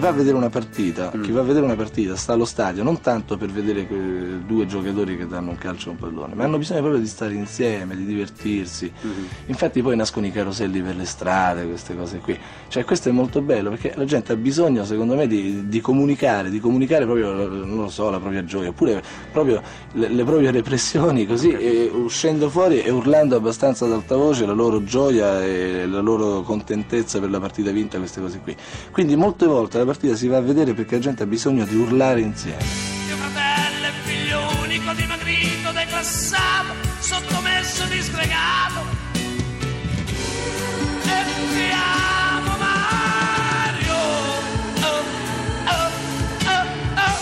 Va a vedere una partita, Mm. chi va a vedere una partita sta allo stadio non tanto per vedere due giocatori che danno un calcio a un pallone, ma hanno bisogno proprio di stare insieme, di divertirsi. Mm-hmm. Infatti poi nascono i caroselli per le strade, queste cose qui. Cioè questo è molto bello perché la gente ha bisogno, secondo me, di, di comunicare, di comunicare proprio, non lo so, la propria gioia, oppure proprio le, le proprie repressioni, così e uscendo fuori e urlando abbastanza ad alta voce la loro gioia e la loro contentezza per la partita vinta, queste cose qui. Quindi molte volte la partita si va a vedere perché la gente ha bisogno di urlare insieme. Mio fratello è figlio unico, dimagrito, declassato, sottomesso, disgregato. E ti amo Mario. Oh, oh, oh, oh.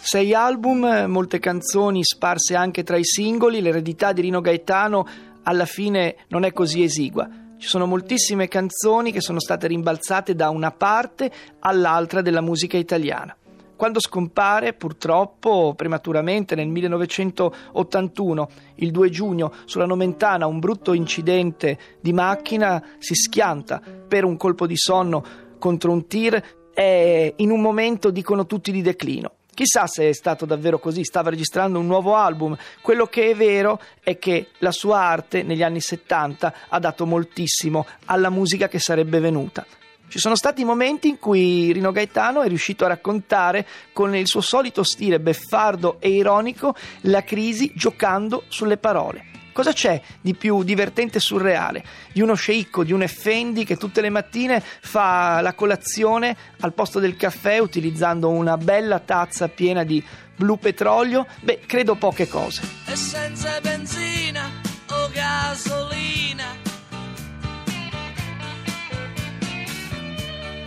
Sei album, molte canzoni sparse anche tra i singoli, l'eredità di Rino Gaetano alla fine non è così esigua. Ci sono moltissime canzoni che sono state rimbalzate da una parte all'altra della musica italiana. Quando scompare, purtroppo, prematuramente nel 1981, il 2 giugno, sulla Nomentana, un brutto incidente di macchina si schianta per un colpo di sonno contro un tir e in un momento dicono tutti di declino. Chissà se è stato davvero così, stava registrando un nuovo album. Quello che è vero è che la sua arte negli anni 70 ha dato moltissimo alla musica che sarebbe venuta. Ci sono stati momenti in cui Rino Gaetano è riuscito a raccontare con il suo solito stile beffardo e ironico la crisi giocando sulle parole. Cosa c'è di più divertente e surreale di uno sceicco, di un effendi che tutte le mattine fa la colazione al posto del caffè utilizzando una bella tazza piena di blu petrolio? Beh, credo poche cose. E senza benzina o gasolina.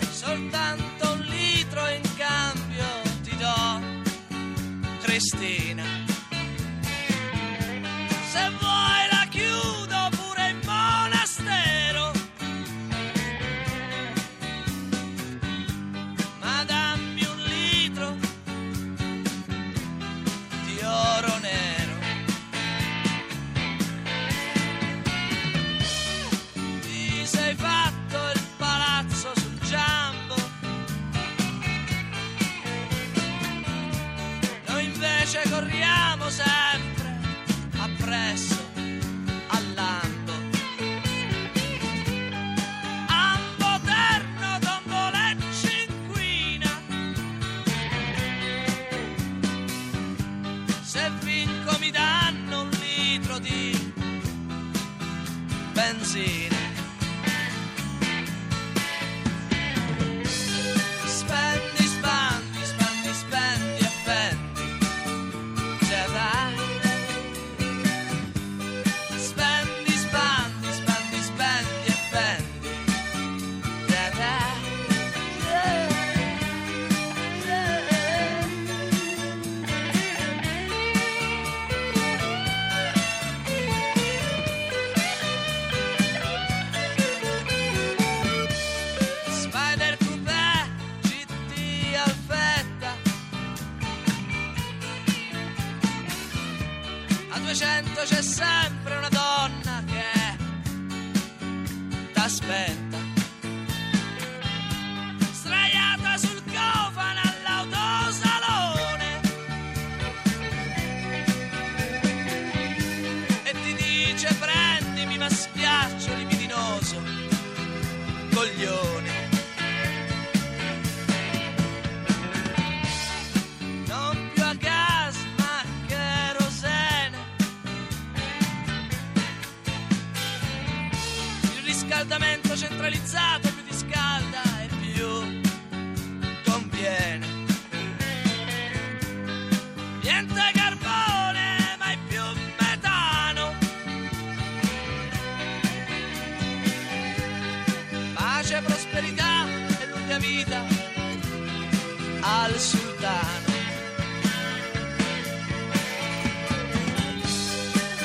Soltanto un litro in cambio ti do, Cristina. Coglione Non a gas ma kerosene Il riscaldamento centralizzato vita al sultano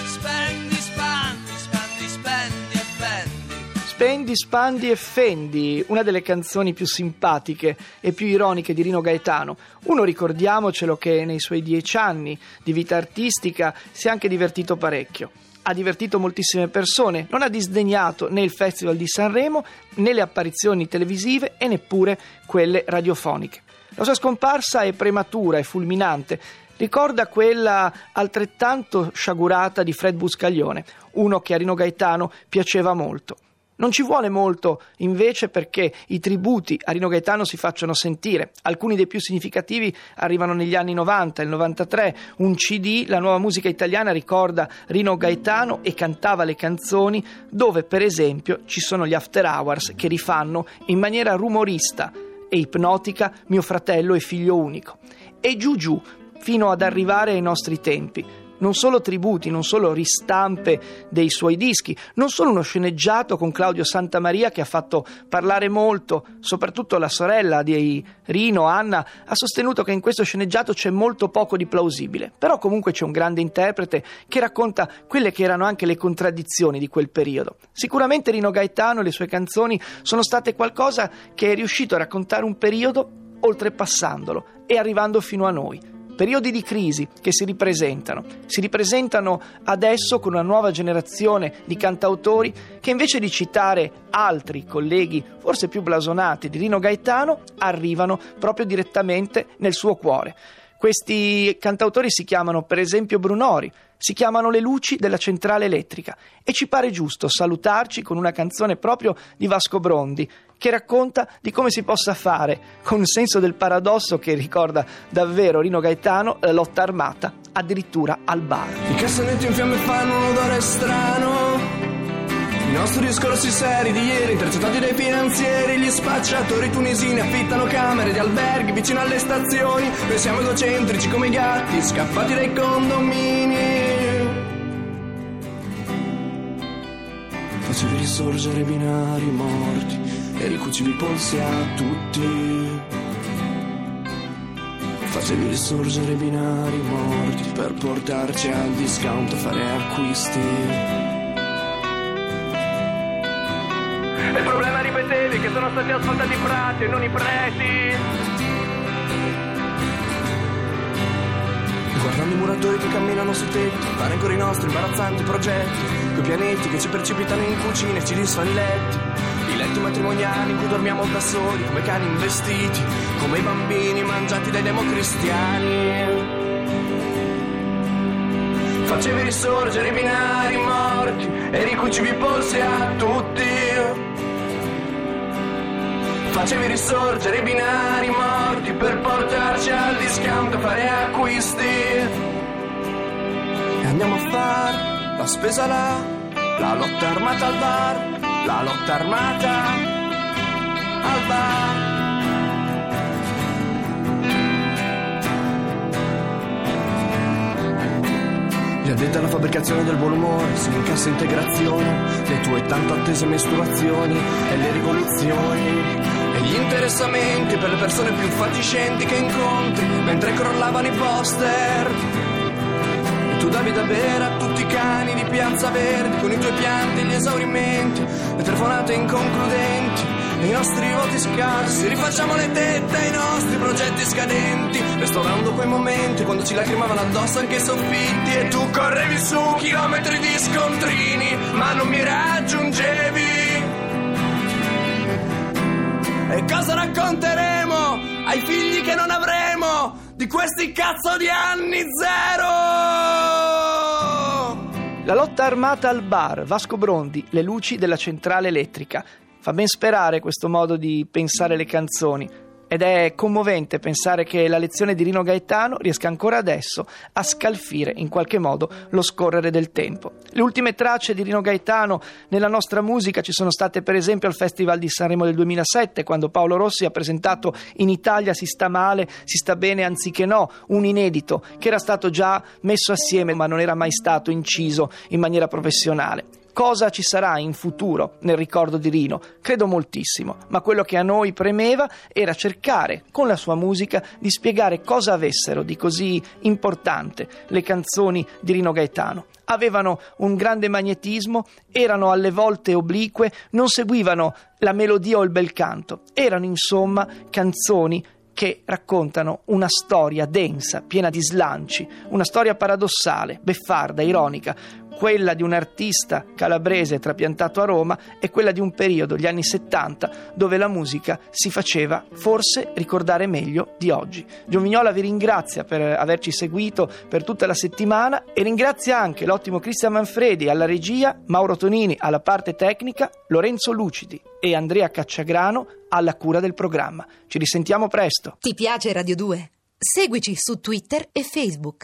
Spendi, spandi, spandi, spendi e vendi Spendi, spandi e fendi, una delle canzoni più simpatiche e più ironiche di Rino Gaetano. Uno ricordiamocelo che nei suoi dieci anni di vita artistica si è anche divertito parecchio. Ha divertito moltissime persone, non ha disdegnato né il Festival di Sanremo né le apparizioni televisive e neppure quelle radiofoniche. La sua scomparsa è prematura e fulminante, ricorda quella altrettanto sciagurata di Fred Buscaglione, uno che a Rino Gaetano piaceva molto. Non ci vuole molto invece perché i tributi a Rino Gaetano si facciano sentire. Alcuni dei più significativi arrivano negli anni 90, il 93, un CD, la nuova musica italiana ricorda Rino Gaetano e cantava le canzoni dove per esempio ci sono gli after hours che rifanno in maniera rumorista e ipnotica mio fratello e figlio unico. E giù giù fino ad arrivare ai nostri tempi non solo tributi, non solo ristampe dei suoi dischi, non solo uno sceneggiato con Claudio Santamaria che ha fatto parlare molto, soprattutto la sorella di Rino, Anna, ha sostenuto che in questo sceneggiato c'è molto poco di plausibile, però comunque c'è un grande interprete che racconta quelle che erano anche le contraddizioni di quel periodo. Sicuramente Rino Gaetano e le sue canzoni sono state qualcosa che è riuscito a raccontare un periodo oltrepassandolo e arrivando fino a noi periodi di crisi che si ripresentano. Si ripresentano adesso con una nuova generazione di cantautori che invece di citare altri colleghi, forse più blasonati, di Rino Gaetano, arrivano proprio direttamente nel suo cuore. Questi cantautori si chiamano per esempio Brunori, si chiamano Le luci della centrale elettrica e ci pare giusto salutarci con una canzone proprio di Vasco Brondi che racconta di come si possa fare con un senso del paradosso che ricorda davvero Rino Gaetano la lotta armata addirittura al bar. I cassonetti in fiamme fanno un odore strano nostri discorsi seri di ieri, intercettati dai finanzieri, gli spacciatori tunisini affittano camere di alberghi vicino alle stazioni. Noi siamo egocentrici come i gatti, scappati dai condomini. Facevi risorgere binari morti e ricucivi i polsi a tutti. Facevi risorgere binari morti per portarci al discount a fare acquisti. Ripetevi che sono stati asfaltati i prati e non i preti. Guardando i muratori che camminano sui tetti, fare ancora i nostri imbarazzanti progetti, quei pianeti che ci precipitano in cucina e ci disfano i letti. I letti matrimoniali in cui dormiamo da soli, come cani investiti, come i bambini mangiati dai democristiani. Facevi risorgere i binari morti e ricucivi i polsi a tutti. Facevi risorgere i binari morti per portarci al discount a fare acquisti. E andiamo a fare la spesa là, la lotta armata al bar, la lotta armata al bar. Gli addetti alla fabbricazione del buon umore sono in cassa integrazione, le tue tanto attese mestruazioni e le rivoluzioni gli interessamenti per le persone più fatiscenti che incontri mentre crollavano i poster. Tu davi da bere a tutti i cani di Piazza Verdi con i tuoi pianti e gli esaurimenti, le telefonate inconcludenti i nostri voti scarsi. Rifacciamo le tette ai nostri progetti scadenti, restaurando quei momenti quando ci lacrimavano addosso anche i soffitti e tu correvi su chilometri di scontrini, ma non mi raggiungevi. Racconteremo ai figli che non avremo di questi cazzo di anni zero? La lotta armata al bar, Vasco Brondi, le luci della centrale elettrica. Fa ben sperare questo modo di pensare le canzoni. Ed è commovente pensare che la lezione di Rino Gaetano riesca ancora adesso a scalfire in qualche modo lo scorrere del tempo. Le ultime tracce di Rino Gaetano nella nostra musica ci sono state per esempio al Festival di Sanremo del 2007 quando Paolo Rossi ha presentato In Italia si sta male, si sta bene anziché no, un inedito che era stato già messo assieme ma non era mai stato inciso in maniera professionale. Cosa ci sarà in futuro nel ricordo di Rino? Credo moltissimo, ma quello che a noi premeva era cercare, con la sua musica, di spiegare cosa avessero di così importante le canzoni di Rino Gaetano. avevano un grande magnetismo, erano alle volte oblique, non seguivano la melodia o il bel canto, erano insomma canzoni che raccontano una storia densa, piena di slanci, una storia paradossale, beffarda, ironica, quella di un artista calabrese trapiantato a Roma e quella di un periodo, gli anni 70, dove la musica si faceva forse ricordare meglio di oggi. Giovignola vi ringrazia per averci seguito per tutta la settimana e ringrazia anche l'ottimo Cristian Manfredi alla regia, Mauro Tonini alla parte tecnica, Lorenzo Lucidi e Andrea Cacciagrano alla cura del programma. Ci risentiamo presto. Ti piace Radio 2? Seguici su Twitter e Facebook.